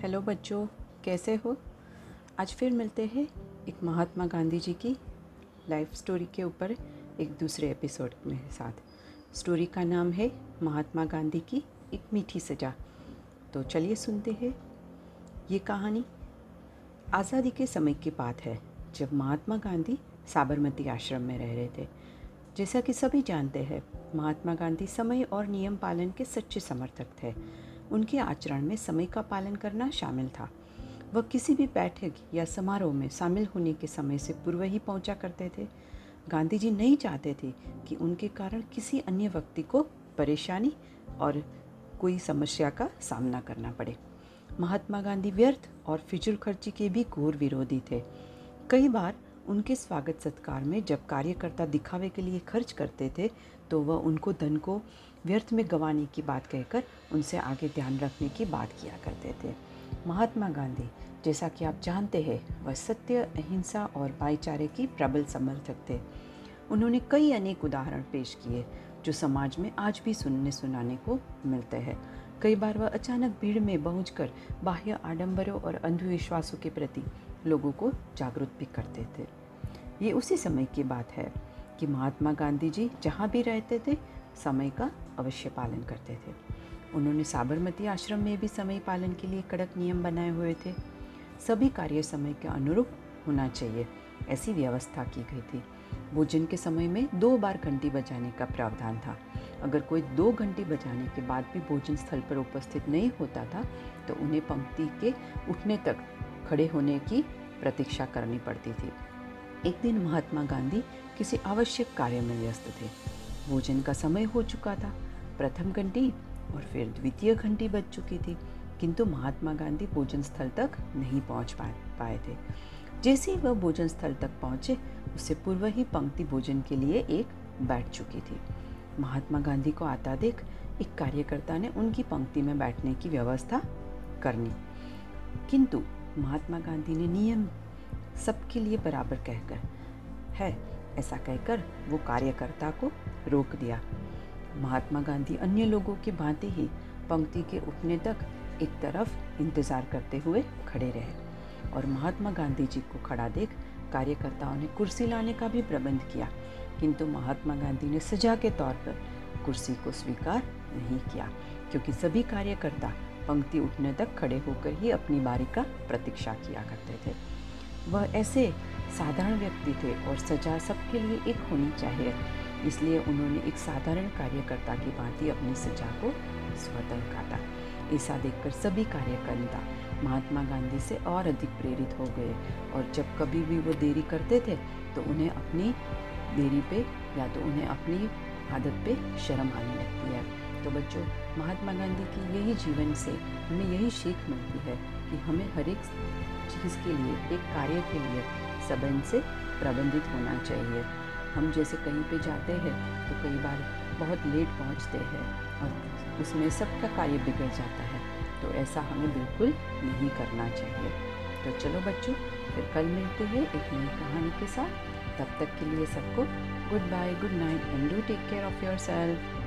Hello बच्चों, कैसे हो? आज फिर मिलते हैं एक महात्मा गांधी जी की लाइफ स्टोरी के ऊपर एक दूसरे एपिसोड में साथ। स्टोरी का नाम है महात्मा गांधी की एक मीठी सजा। तो चलिए सुनते हैं। ये कहानी आज़ादी के समय की बात है, जब महात्मा गांधी साबरमती आश्रम में रह रहे थे। जैसा कि सभी जानते हैं, महात्मा गांधी समय और नियम पालन के सच्चे समर्थक थे। उनके आचरण में समय का पालन करना शामिल था। वह किसी भी बैठक या समारोह में शामिल होने के समय से पूर्व ही पहुँचा करते थे। गांधी जी नहीं चाहते थे कि उनके कारण किसी अन्य व्यक्ति को परेशानी और कोई समस्या का सामना करना पड़े। महात्मा गांधी व्यर्थ और फिजुल खर्ची के भी घोर विरोधी थे। कई बार उनके स्वागत सत्कार में जब कार्यकर्ता दिखावे के लिए खर्च करते थे तो वह उनको धन को व्यर्थ में गंवाने की बात कहकर उनसे आगे ध्यान रखने की बात किया करते थे। महात्मा गांधी, जैसा कि आप जानते हैं, वह सत्य, अहिंसा और भाईचारे की प्रबल समर्थक थे। उन्होंने कई अनेक उदाहरण पेश किए, जो समाज में आज भी सुनने सुनाने को मिलते हैं। कई बार वह अचानक भीड़ में पहुँच कर बाह्य आडंबरों और अंधविश्वासों के प्रति लोगों को जागरूक भी करते थे। ये उसी समय की बात है। कि महात्मा गांधी जी जहाँ भी रहते थे, समय का अवश्य पालन करते थे। उन्होंने साबरमती आश्रम में भी समय पालन के लिए कड़क नियम बनाए हुए थे। सभी कार्य समय के अनुरूप होना चाहिए, ऐसी व्यवस्था की गई थी। भोजन के समय में दो बार घंटी बजाने का प्रावधान था। अगर कोई दो घंटी बजाने के बाद भी भोजन स्थल पर उपस्थित नहीं होता था तो उन्हें पंक्ति के उठने तक खड़े होने की प्रतीक्षा करनी पड़ती थी। एक दिन महात्मा गांधी किसी आवश्यक कार्य में व्यस्त थे। भोजन का समय हो चुका था, प्रथम घंटी और फिर द्वितीय घंटी बज चुकी थी, किंतु महात्मा गांधी भोजन स्थल तक नहीं पहुँच पाए थे। जैसे ही वह भोजन स्थल तक पहुँचे उससे पूर्व ही पंक्ति भोजन के लिए एक बैठ चुकी थी। महात्मा गांधी को आता देख एक कार्यकर्ता ने उनकी पंक्ति में बैठने की व्यवस्था करनी। किंतु महात्मा गांधी ने नियम सबके लिए बराबर कहकर। है, ऐसा कहकर वो कार्यकर्ता को रोक दिया। महात्मा गांधी अन्य लोगों की भांति ही पंक्ति के उठने तक एक तरफ़ इंतज़ार करते हुए खड़े रहे और महात्मा गांधी जी को खड़ा देख कार्यकर्ताओं ने कुर्सी लाने का भी प्रबंध किया। किंतु महात्मा गांधी ने सजा के तौर पर कुर्सी को स्वीकार नहीं किया, क्योंकि सभी कार्यकर्ता पंक्ति उठने तक खड़े होकर ही अपनी बारी का प्रतीक्षा किया करते थे। वह ऐसे साधारण व्यक्ति थे और सजा सबके लिए एक होनी चाहिए। इसलिए उन्होंने एक साधारण कार्यकर्ता की भांति अपनी सजा को स्वतः काटा ऐसा देखकर सभी कार्यकर्ता महात्मा गांधी से और अधिक प्रेरित हो गए और जब कभी भी वो देरी करते थे तो उन्हें अपनी देरी पे या तो उन्हें अपनी आदत पे शर्म आने लगती है। तो बच्चों, महात्मा गांधी की यही जीवन से हमें यही सीख मिलती है। कि हमें हर एक चीज़ के लिए, एक कार्य के लिए सबन से प्रबंधित होना चाहिए। हम जैसे कहीं पे जाते हैं तो कई बार बहुत लेट पहुँचते हैं और उसमें सबका कार्य बिगड़ जाता है। तो ऐसा हमें बिल्कुल नहीं करना चाहिए। तो चलो बच्चों, फिर कल मिलते हैं एक नई कहानी के साथ। तब तक के लिए सबको good bye, good night and do take care of yourself